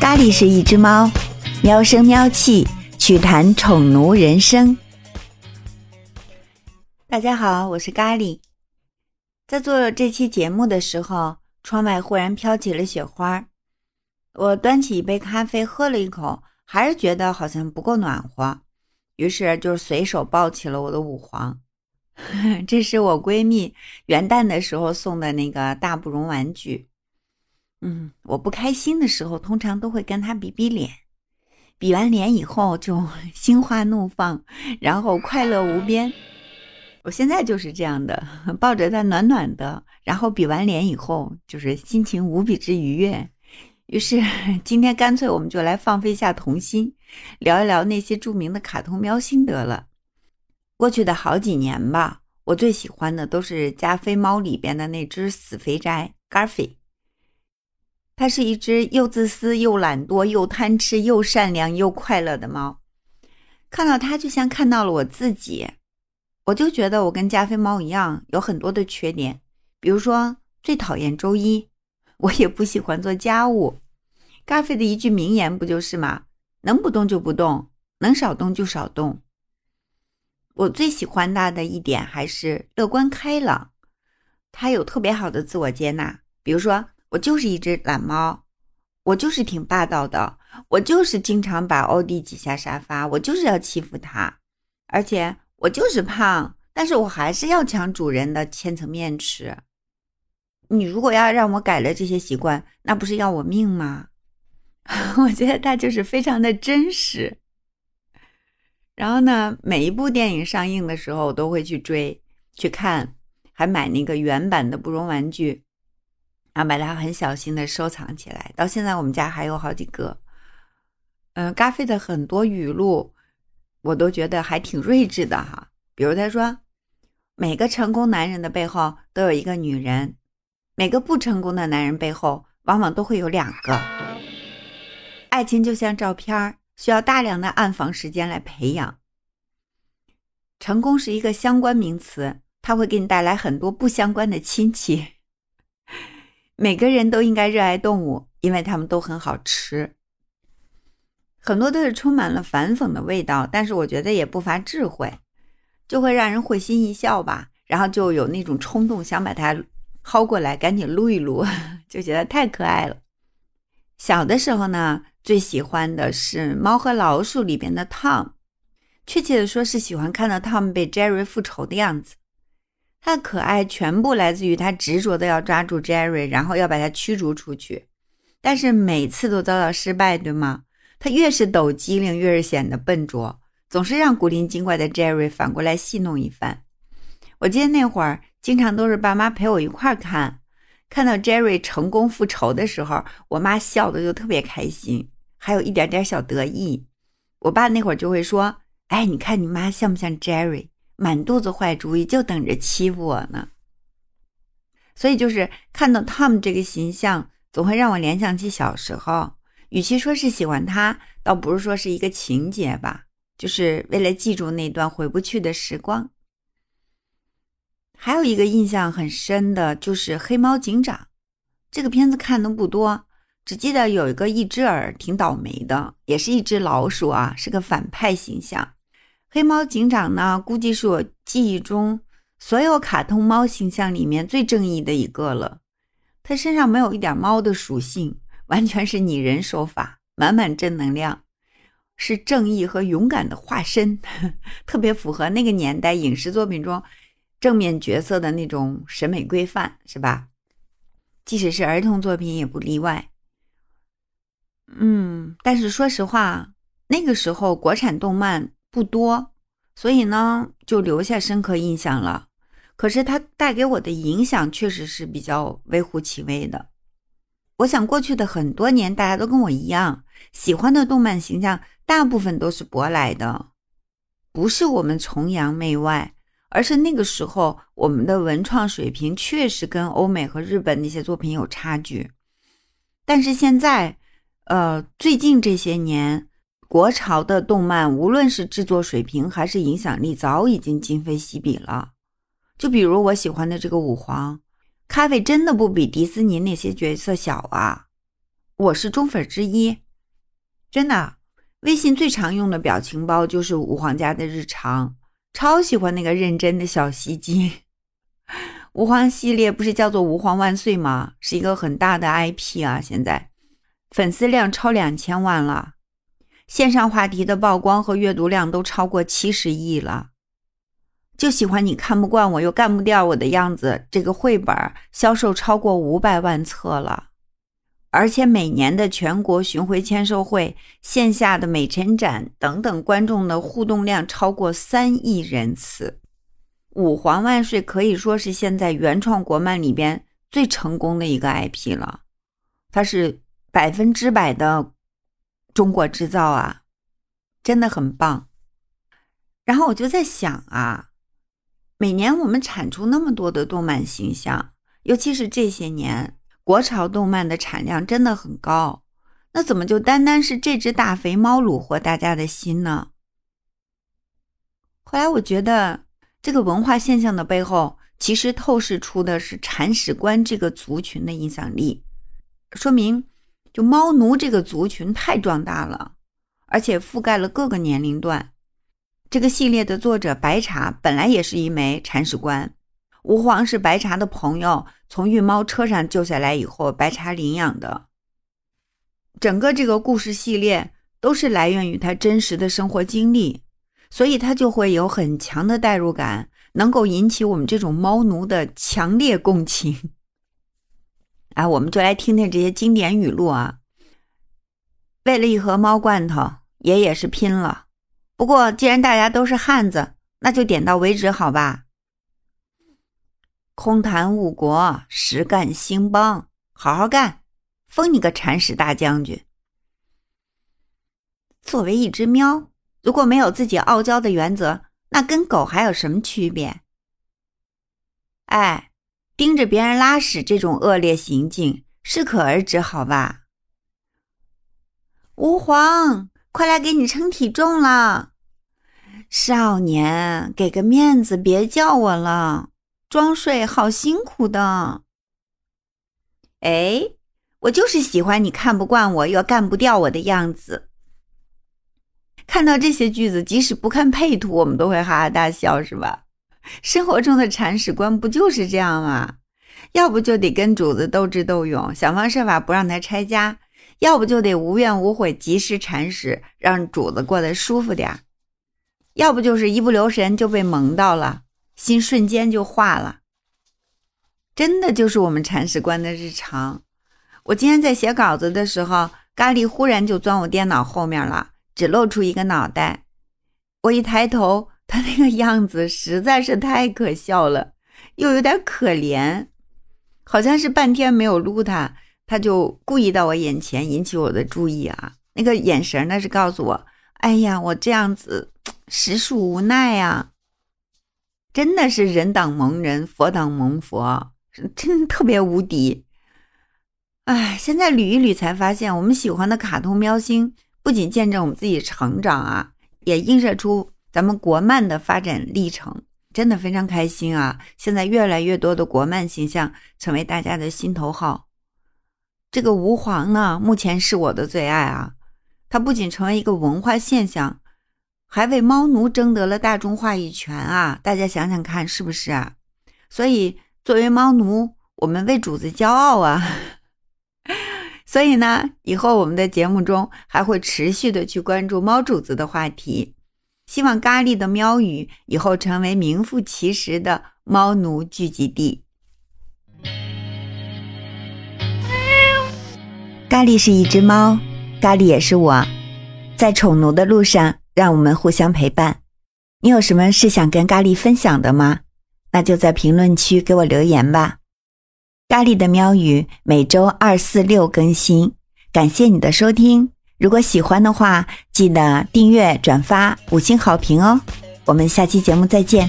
咖喱是一只猫，喵声喵气，趣谈宠奴人生。大家好，我是咖喱。在做这期节目的时候，窗外忽然飘起了雪花。我端起一杯咖啡喝了一口，还是觉得好像不够暖和，于是就随手抱起了我的五黄。这是我闺蜜元旦的时候送的那个大不绒玩具。嗯，我不开心的时候，通常都会跟他比比脸，比完脸以后就 心花怒放，然后快乐无边。我现在就是这样的，抱着它暖暖的，然后比完脸以后，就是心情无比之愉悦。于是今天干脆我们就来放飞一下童心，聊一聊那些著名的卡通喵心得了。过去的好几年吧，我最喜欢的都是加菲猫里边的那只死肥宅 Garfi。它是一只又自私又懒惰又贪吃又善良又快乐的猫。看到它就像看到了我自己，我就觉得我跟加菲猫一样有很多的缺点，比如说最讨厌周一，我也不喜欢做家务。咖啡的一句名言不就是吗？能不动就不动，能少动就少动。我最喜欢他的一点还是乐观开朗，他有特别好的自我接纳。比如说，我就是一只懒猫，我就是挺霸道的，我就是经常把欧弟挤下沙发，我就是要欺负他，而且我就是胖，但是我还是要抢主人的千层面吃。你如果要让我改了这些习惯，那不是要我命吗？我觉得他就是非常的真实。然后呢，每一部电影上映的时候，我都会去追去看，还买那个原版的不绒玩具，然后把它很小心的收藏起来。到现在我们家还有好几个。嗯，咖菲的很多语录，我都觉得还挺睿智的哈。比如他说：“每个成功男人的背后都有一个女人，每个不成功的男人背后往往都会有两个。爱情就像照片。”需要大量的暗访时间来培养。成功是一个相关名词，它会给你带来很多不相关的亲戚。每个人都应该热爱动物，因为它们都很好吃。很多都是充满了反讽的味道，但是我觉得也不乏智慧，就会让人会心一笑吧。然后就有那种冲动，想把它薅过来，赶紧撸一撸，就觉得太可爱了。小的时候呢。最喜欢的是《猫和老鼠》里边的 Tom，确切的说是喜欢看到 Tom 被 Jerry 复仇的样子。他的可爱全部来自于他执着的要抓住 Jerry，然后要把他驱逐出去，但是每次都遭到失败，对吗？他越是抖机灵，越是显得笨拙，总是让古灵精怪的 Jerry 反过来戏弄一番。我记得那会儿经常都是爸妈陪我一块儿看。看到 Jerry 成功复仇的时候，我妈笑的就特别开心，还有一点点小得意。我爸那会儿就会说：“哎，你看你妈像不像 Jerry？满肚子坏主意，就等着欺负我呢。”所以就是看到 Tom 这个形象，总会让我联想起小时候。与其说是喜欢他，倒不是说是一个情节吧，就是为了记住那段回不去的时光。还有一个印象很深的就是《黑猫警长》这个片子看的不多，只记得有一个一只耳挺倒霉的，也是一只老鼠啊，是个反派形象。黑猫警长呢，估计是我记忆中所有卡通猫形象里面最正义的一个了。他身上没有一点猫的属性，完全是拟人手法，满满正能量，是正义和勇敢的化身，特别符合那个年代影视作品中。正面角色的那种审美规范是吧？即使是儿童作品也不例外。嗯，但是说实话，那个时候国产动漫不多，所以呢就留下深刻印象了。可是它带给我的影响确实是比较微乎其微的。我想过去的很多年，大家都跟我一样，喜欢的动漫形象大部分都是舶来的，不是我们崇洋媚外。而是那个时候，我们的文创水平确实跟欧美和日本那些作品有差距。但是现在，呃，最近这些年，国潮的动漫，无论是制作水平还是影响力，早已经今非昔比了。就比如我喜欢的这个《五皇》，咖啡真的不比迪士尼那些角色小啊！我是忠粉之一，真的。微信最常用的表情包就是吾皇家的日常，超喜欢那个认真的小袭击。吾皇系列不是叫做吾皇万岁吗？是一个很大的 IP 啊，现在粉丝量超两千万了，线上话题的曝光和阅读量都超过七十亿了。就喜欢你看不惯我又干不掉我的样子，这个绘本销售超过五百万册了。而且每年的全国巡回签售会、线下的美陈展等等，观众的互动量超过三亿人次。五皇万岁可以说是现在原创国漫里边最成功的一个 IP 了，它是百分之百的中国制造啊，真的很棒。然后我就在想啊，每年我们产出那么多的动漫形象，尤其是这些年。国潮动漫的产量真的很高，那怎么就单单是这只大肥猫虏获大家的心呢？后来我觉得，这个文化现象的背后，其实透视出的是铲屎官这个族群的影响力，说明就猫奴这个族群太壮大了，而且覆盖了各个年龄段。这个系列的作者白茶本来也是一枚铲屎官。吾皇是白茶的朋友，从运猫车上救下来以后，白茶领养的。整个这个故事系列都是来源于他真实的生活经历，所以他就会有很强的代入感，能够引起我们这种猫奴的强烈共情。哎，我们就来听听这些经典语录啊！为了一盒猫罐头，爷爷是拼了。不过既然大家都是汉子，那就点到为止，好吧？空谈误国，实干兴邦，好好干，封你个铲屎大将军。作为一只喵，如果没有自己傲娇的原则，那跟狗还有什么区别？哎，盯着别人拉屎这种恶劣行径，适可而止，好吧？吾皇，快来给你称体重了。少年，给个面子，别叫我了。装睡好辛苦的，哎，我就是喜欢你看不惯我又干不掉我的样子。看到这些句子，即使不看配图，我们都会哈哈大笑，是吧？生活中的铲屎官不就是这样吗？要不就得跟主子斗智斗勇，想方设法不让他拆家；要不就得无怨无悔，及时铲屎，让主子过得舒服点儿；要不就是一不留神就被萌到了。心瞬间就化了，真的就是我们铲屎官的日常。我今天在写稿子的时候，咖喱忽然就钻我电脑后面了，只露出一个脑袋。我一抬头，他那个样子实在是太可笑了，又有点可怜，好像是半天没有撸他，他就故意到我眼前引起我的注意啊。那个眼神那是告诉我，哎呀，我这样子实属无奈呀。真的是人挡蒙人，佛挡蒙佛，真特别无敌。哎，现在捋一捋才发现，我们喜欢的卡通喵星不仅见证我们自己成长啊，也映射出咱们国漫的发展历程，真的非常开心啊！现在越来越多的国漫形象成为大家的心头好。这个吾皇呢，目前是我的最爱啊！它不仅成为一个文化现象。还为猫奴争得了大众话语权啊！大家想想看，是不是啊？所以作为猫奴，我们为主子骄傲啊！所以呢，以后我们的节目中还会持续的去关注猫主子的话题，希望咖喱的喵语以后成为名副其实的猫奴聚集地。咖喱是一只猫，咖喱也是我，在宠奴的路上。让我们互相陪伴。你有什么是想跟咖喱分享的吗？那就在评论区给我留言吧。咖喱的喵语每周二、四、六更新。感谢你的收听。如果喜欢的话，记得订阅、转发、五星好评哦。我们下期节目再见。